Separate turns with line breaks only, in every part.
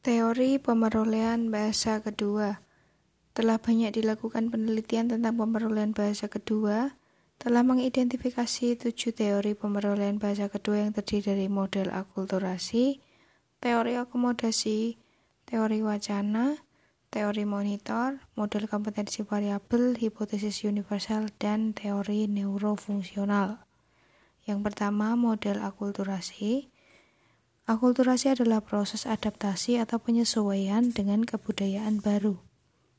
Teori pemerolehan bahasa kedua telah banyak dilakukan penelitian tentang pemerolehan bahasa kedua telah mengidentifikasi tujuh teori pemerolehan bahasa kedua yang terdiri dari model akulturasi, teori akomodasi, teori wacana, teori monitor, model kompetensi variabel, hipotesis universal, dan teori neurofungsional. Yang pertama, model akulturasi. Akulturasi adalah proses adaptasi atau penyesuaian dengan kebudayaan baru.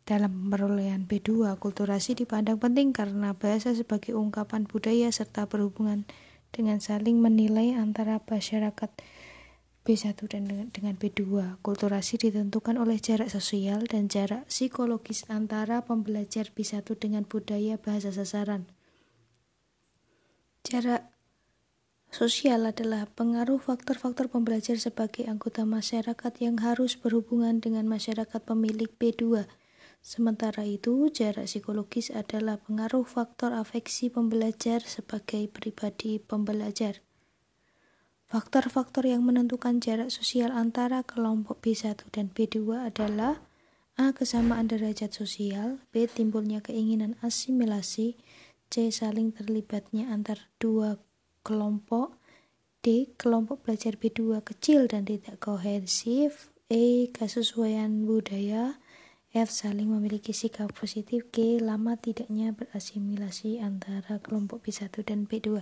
Dalam perolehan B2, akulturasi dipandang penting karena bahasa sebagai ungkapan budaya serta berhubungan dengan saling menilai antara masyarakat B1 dan dengan B2. Kulturasi ditentukan oleh jarak sosial dan jarak psikologis antara pembelajar B1 dengan budaya bahasa sasaran. Jarak Sosial adalah pengaruh faktor-faktor pembelajar sebagai anggota masyarakat yang harus berhubungan dengan masyarakat pemilik B2. Sementara itu, jarak psikologis adalah pengaruh faktor afeksi pembelajar sebagai pribadi pembelajar. Faktor-faktor yang menentukan jarak sosial antara kelompok B1 dan B2 adalah A. Kesamaan derajat sosial B. Timbulnya keinginan asimilasi C. Saling terlibatnya antar dua kelompok D. Kelompok belajar B2 kecil dan tidak kohesif E. Kesesuaian budaya F. Saling memiliki sikap positif G. Lama tidaknya berasimilasi antara kelompok B1 dan B2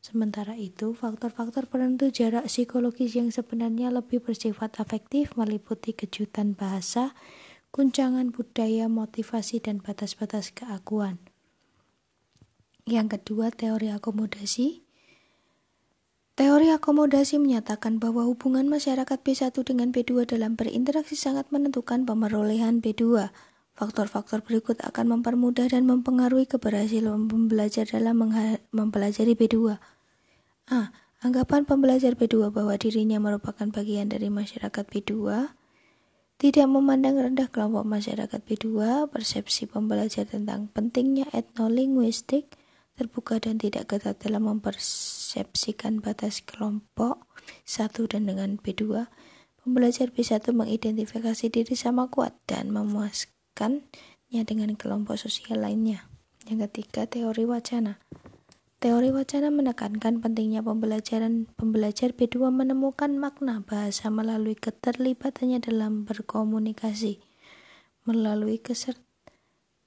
Sementara itu, faktor-faktor penentu jarak psikologis yang sebenarnya lebih bersifat afektif meliputi kejutan bahasa, guncangan budaya, motivasi, dan batas-batas keakuan. Yang kedua, teori akomodasi. Teori akomodasi menyatakan bahwa hubungan masyarakat B1 dengan B2 dalam berinteraksi sangat menentukan pemerolehan B2. Faktor-faktor berikut akan mempermudah dan mempengaruhi keberhasilan pembelajar dalam mempelajari B2. A. Anggapan pembelajar B2 bahwa dirinya merupakan bagian dari masyarakat B2 tidak memandang rendah kelompok masyarakat B2, persepsi pembelajar tentang pentingnya etnolinguistik, terbuka dan tidak ketat dalam mempersepsikan batas kelompok satu dan dengan B2, pembelajar B1 mengidentifikasi diri sama kuat dan memuaskannya dengan kelompok sosial lainnya. Yang ketiga, teori wacana. Teori wacana menekankan pentingnya pembelajaran pembelajar B2 menemukan makna bahasa melalui keterlibatannya dalam berkomunikasi, melalui kesertaan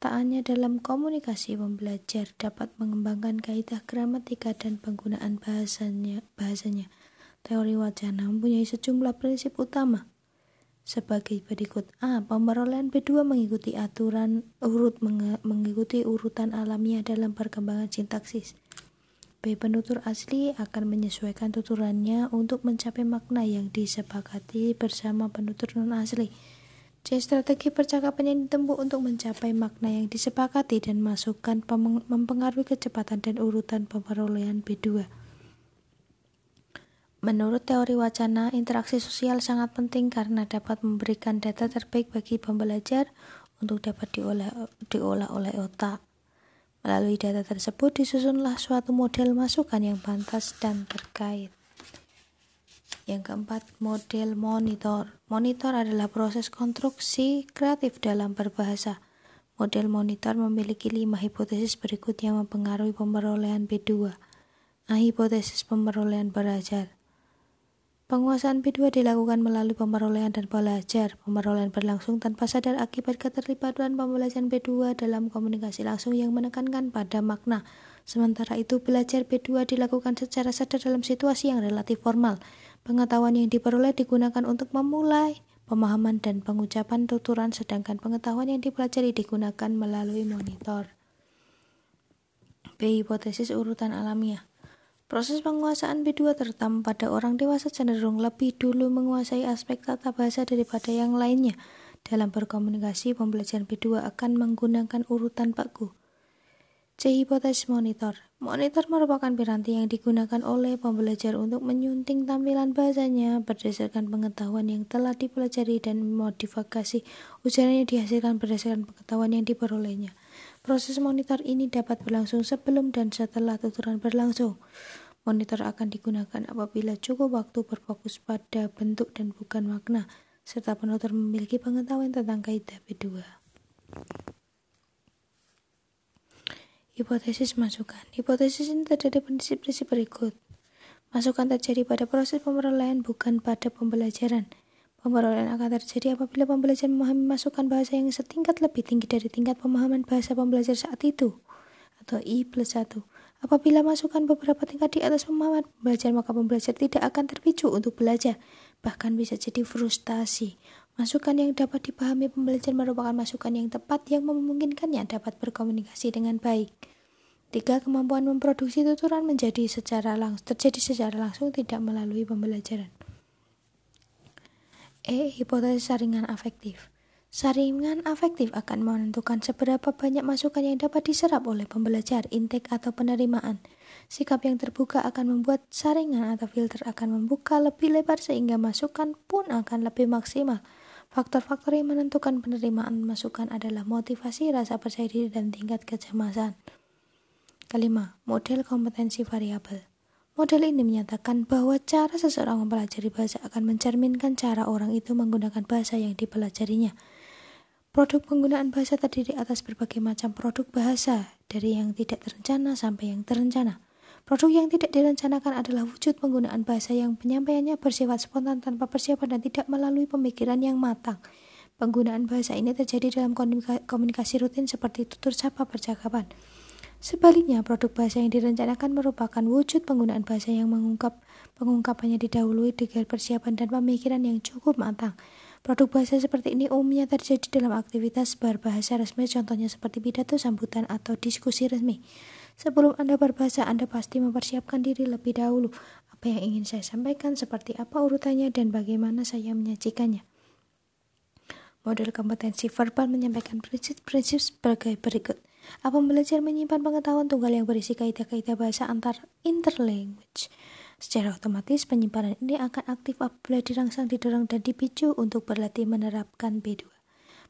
Penyertaannya dalam komunikasi pembelajar dapat mengembangkan kaidah gramatika dan penggunaan bahasanya. bahasanya. Teori wacana mempunyai sejumlah prinsip utama. Sebagai berikut A. Pemerolehan B2 mengikuti aturan urut mengikuti urutan alamiah dalam perkembangan sintaksis. B. Penutur asli akan menyesuaikan tuturannya untuk mencapai makna yang disepakati bersama penutur non asli. C. Strategi percakapan yang ditempuh untuk mencapai makna yang disepakati dan masukan mempengaruhi kecepatan dan urutan pemerolehan B2. Menurut teori wacana, interaksi sosial sangat penting karena dapat memberikan data terbaik bagi pembelajar untuk dapat diolah, diolah oleh otak. Melalui data tersebut disusunlah suatu model masukan yang pantas dan terkait. Yang keempat, model monitor. Monitor adalah proses konstruksi kreatif dalam berbahasa. Model monitor memiliki lima hipotesis berikut yang mempengaruhi pemerolehan B2. A. Hipotesis pemerolehan belajar. Penguasaan B2 dilakukan melalui pemerolehan dan belajar. Pemerolehan berlangsung tanpa sadar akibat keterlibatan pembelajaran B2 dalam komunikasi langsung yang menekankan pada makna. Sementara itu, belajar B2 dilakukan secara sadar dalam situasi yang relatif formal. Pengetahuan yang diperoleh digunakan untuk memulai pemahaman dan pengucapan tuturan, sedangkan pengetahuan yang dipelajari digunakan melalui monitor. B. Hipotesis urutan alamiah Proses penguasaan B2 terutama pada orang dewasa cenderung lebih dulu menguasai aspek tata bahasa daripada yang lainnya. Dalam berkomunikasi, pembelajaran B2 akan menggunakan urutan baku. C. Hipotesis monitor Monitor merupakan piranti yang digunakan oleh pembelajar untuk menyunting tampilan bahasanya berdasarkan pengetahuan yang telah dipelajari dan modifikasi ujarannya dihasilkan berdasarkan pengetahuan yang diperolehnya. Proses monitor ini dapat berlangsung sebelum dan setelah tuturan berlangsung. Monitor akan digunakan apabila cukup waktu berfokus pada bentuk dan bukan makna. serta penutur memiliki pengetahuan tentang kaidah B2. Hipotesis masukan. Hipotesis ini terdiri prinsip-prinsip berikut. Masukan terjadi pada proses pemrolehan bukan pada pembelajaran. Pemrolehan akan terjadi apabila pembelajar memahami masukan bahasa yang setingkat lebih tinggi dari tingkat pemahaman bahasa pembelajar saat itu, atau I plus 1. Apabila masukan beberapa tingkat di atas pemahaman pembelajar, maka pembelajar tidak akan terpicu untuk belajar, bahkan bisa jadi frustasi. Masukan yang dapat dipahami pembelajar merupakan masukan yang tepat yang memungkinkannya dapat berkomunikasi dengan baik. Tiga, kemampuan memproduksi tuturan menjadi secara langsung, terjadi secara langsung tidak melalui pembelajaran. E. Hipotesis saringan afektif. Saringan afektif akan menentukan seberapa banyak masukan yang dapat diserap oleh pembelajar, intake atau penerimaan. Sikap yang terbuka akan membuat saringan atau filter akan membuka lebih lebar sehingga masukan pun akan lebih maksimal. Faktor-faktor yang menentukan penerimaan masukan adalah motivasi, rasa percaya diri, dan tingkat kecemasan. Kelima, model kompetensi variabel. Model ini menyatakan bahwa cara seseorang mempelajari bahasa akan mencerminkan cara orang itu menggunakan bahasa yang dipelajarinya. Produk penggunaan bahasa terdiri atas berbagai macam produk bahasa, dari yang tidak terencana sampai yang terencana. Produk yang tidak direncanakan adalah wujud penggunaan bahasa yang penyampaiannya bersifat spontan tanpa persiapan dan tidak melalui pemikiran yang matang. Penggunaan bahasa ini terjadi dalam komunikasi rutin seperti tutur sapa percakapan. Sebaliknya, produk bahasa yang direncanakan merupakan wujud penggunaan bahasa yang mengungkap pengungkapannya didahului dengan persiapan dan pemikiran yang cukup matang. Produk bahasa seperti ini umumnya terjadi dalam aktivitas berbahasa resmi, contohnya seperti pidato sambutan atau diskusi resmi. Sebelum Anda berbahasa, Anda pasti mempersiapkan diri lebih dahulu. Apa yang ingin saya sampaikan, seperti apa urutannya, dan bagaimana saya menyajikannya. Model kompetensi verbal menyampaikan prinsip-prinsip sebagai berikut. Apa belajar menyimpan pengetahuan tunggal yang berisi kaidah-kaidah bahasa antar interlanguage. Secara otomatis, penyimpanan ini akan aktif apabila dirangsang, didorong, dan dipicu untuk berlatih menerapkan B2.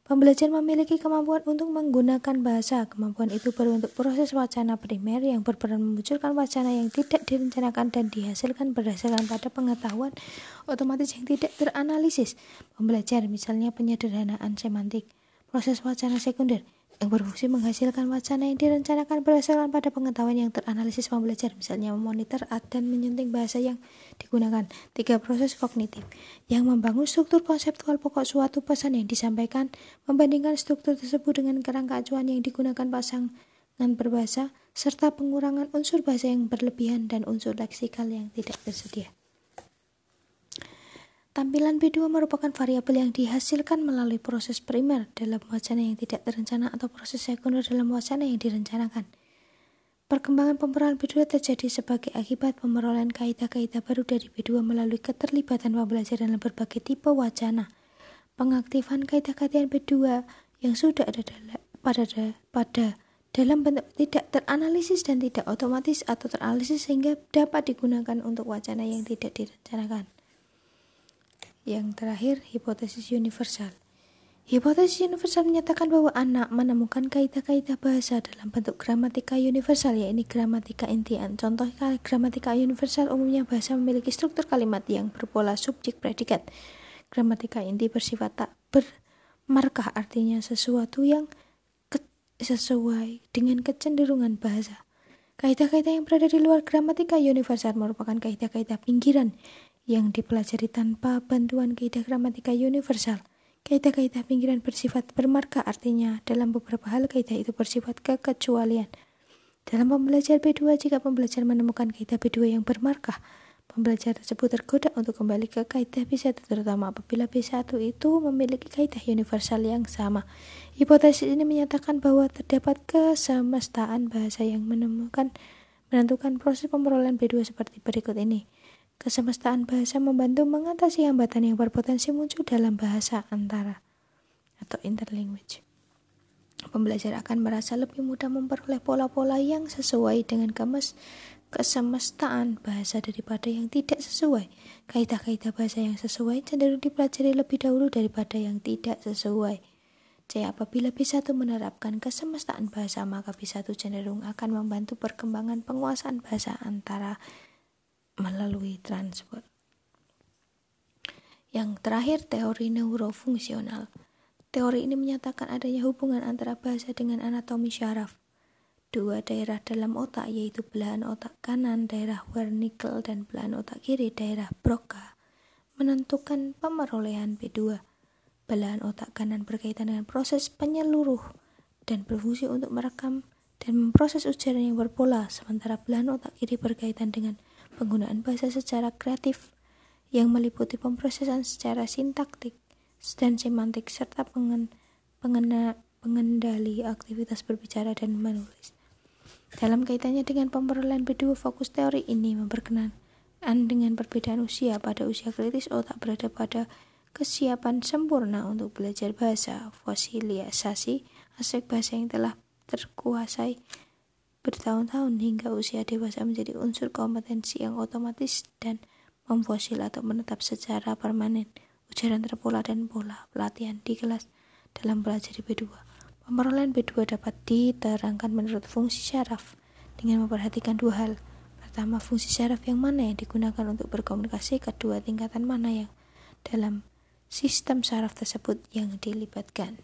Pembelajar memiliki kemampuan untuk menggunakan bahasa. Kemampuan itu berbentuk proses wacana primer yang berperan memunculkan wacana yang tidak direncanakan dan dihasilkan berdasarkan pada pengetahuan otomatis yang tidak teranalisis. Pembelajar misalnya penyederhanaan semantik. Proses wacana sekunder yang berfungsi menghasilkan wacana yang direncanakan berdasarkan pada pengetahuan yang teranalisis pembelajar, misalnya memonitor dan menyunting bahasa yang digunakan. Tiga proses kognitif yang membangun struktur konseptual pokok suatu pesan yang disampaikan, membandingkan struktur tersebut dengan kerangka acuan yang digunakan pasangan berbahasa, serta pengurangan unsur bahasa yang berlebihan dan unsur leksikal yang tidak tersedia. Tampilan B2 merupakan variabel yang dihasilkan melalui proses primer dalam wacana yang tidak terencana atau proses sekunder dalam wacana yang direncanakan. Perkembangan pemerolehan B2 terjadi sebagai akibat pemerolehan kaidah-kaidah baru dari B2 melalui keterlibatan pembelajar dalam berbagai tipe wacana. Pengaktifan kaidah-kaidah B2 yang sudah ada pada pada dalam bentuk tidak teranalisis dan tidak otomatis atau teranalisis sehingga dapat digunakan untuk wacana yang tidak direncanakan. Yang terakhir, hipotesis universal. Hipotesis universal menyatakan bahwa anak menemukan kaidah-kaidah bahasa dalam bentuk gramatika universal, yaitu gramatika intian. Contoh gramatika universal umumnya bahasa memiliki struktur kalimat yang berpola subjek predikat. Gramatika inti bersifat tak bermarkah, artinya sesuatu yang sesuai dengan kecenderungan bahasa. Kaidah-kaidah yang berada di luar gramatika universal merupakan kaidah-kaidah pinggiran yang dipelajari tanpa bantuan kaidah gramatika universal. Kaidah-kaidah pinggiran bersifat bermarka artinya dalam beberapa hal kaidah itu bersifat kekecualian. Dalam pembelajar B2, jika pembelajar menemukan kaidah B2 yang bermarkah, pembelajar tersebut tergoda untuk kembali ke kaidah B1 terutama apabila B1 itu memiliki kaidah universal yang sama. Hipotesis ini menyatakan bahwa terdapat kesemestaan bahasa yang menemukan menentukan proses pemrolehan B2 seperti berikut ini. Kesemestaan bahasa membantu mengatasi hambatan yang berpotensi muncul dalam bahasa antara atau interlanguage. Pembelajar akan merasa lebih mudah memperoleh pola-pola yang sesuai dengan kemes kesemestaan bahasa daripada yang tidak sesuai. Kaidah-kaidah bahasa yang sesuai cenderung dipelajari lebih dahulu daripada yang tidak sesuai. C. Apabila B1 menerapkan kesemestaan bahasa, maka B1 cenderung akan membantu perkembangan penguasaan bahasa antara melalui transport. Yang terakhir, teori neurofungsional. Teori ini menyatakan adanya hubungan antara bahasa dengan anatomi syaraf. Dua daerah dalam otak yaitu belahan otak kanan daerah Wernicke dan belahan otak kiri daerah Broca menentukan pemerolehan B2. Belahan otak kanan berkaitan dengan proses penyeluruh dan berfungsi untuk merekam dan memproses ujaran yang berpola, sementara belahan otak kiri berkaitan dengan penggunaan bahasa secara kreatif yang meliputi pemrosesan secara sintaktik dan semantik serta pengen, pengena, pengendali aktivitas berbicara dan menulis. Dalam kaitannya dengan pemberolehan B2, fokus teori ini memperkenalkan dengan perbedaan usia. Pada usia kritis, otak berada pada kesiapan sempurna untuk belajar bahasa, fosilisasi aspek bahasa yang telah terkuasai bertahun-tahun hingga usia dewasa menjadi unsur kompetensi yang otomatis dan memfosil atau menetap secara permanen ujaran terpola dan pola pelatihan di kelas dalam belajar di B2. Pemerolehan B2 dapat diterangkan menurut fungsi syaraf dengan memperhatikan dua hal. Pertama, fungsi syaraf yang mana yang digunakan untuk berkomunikasi, kedua, tingkatan mana yang dalam sistem syaraf tersebut yang dilibatkan.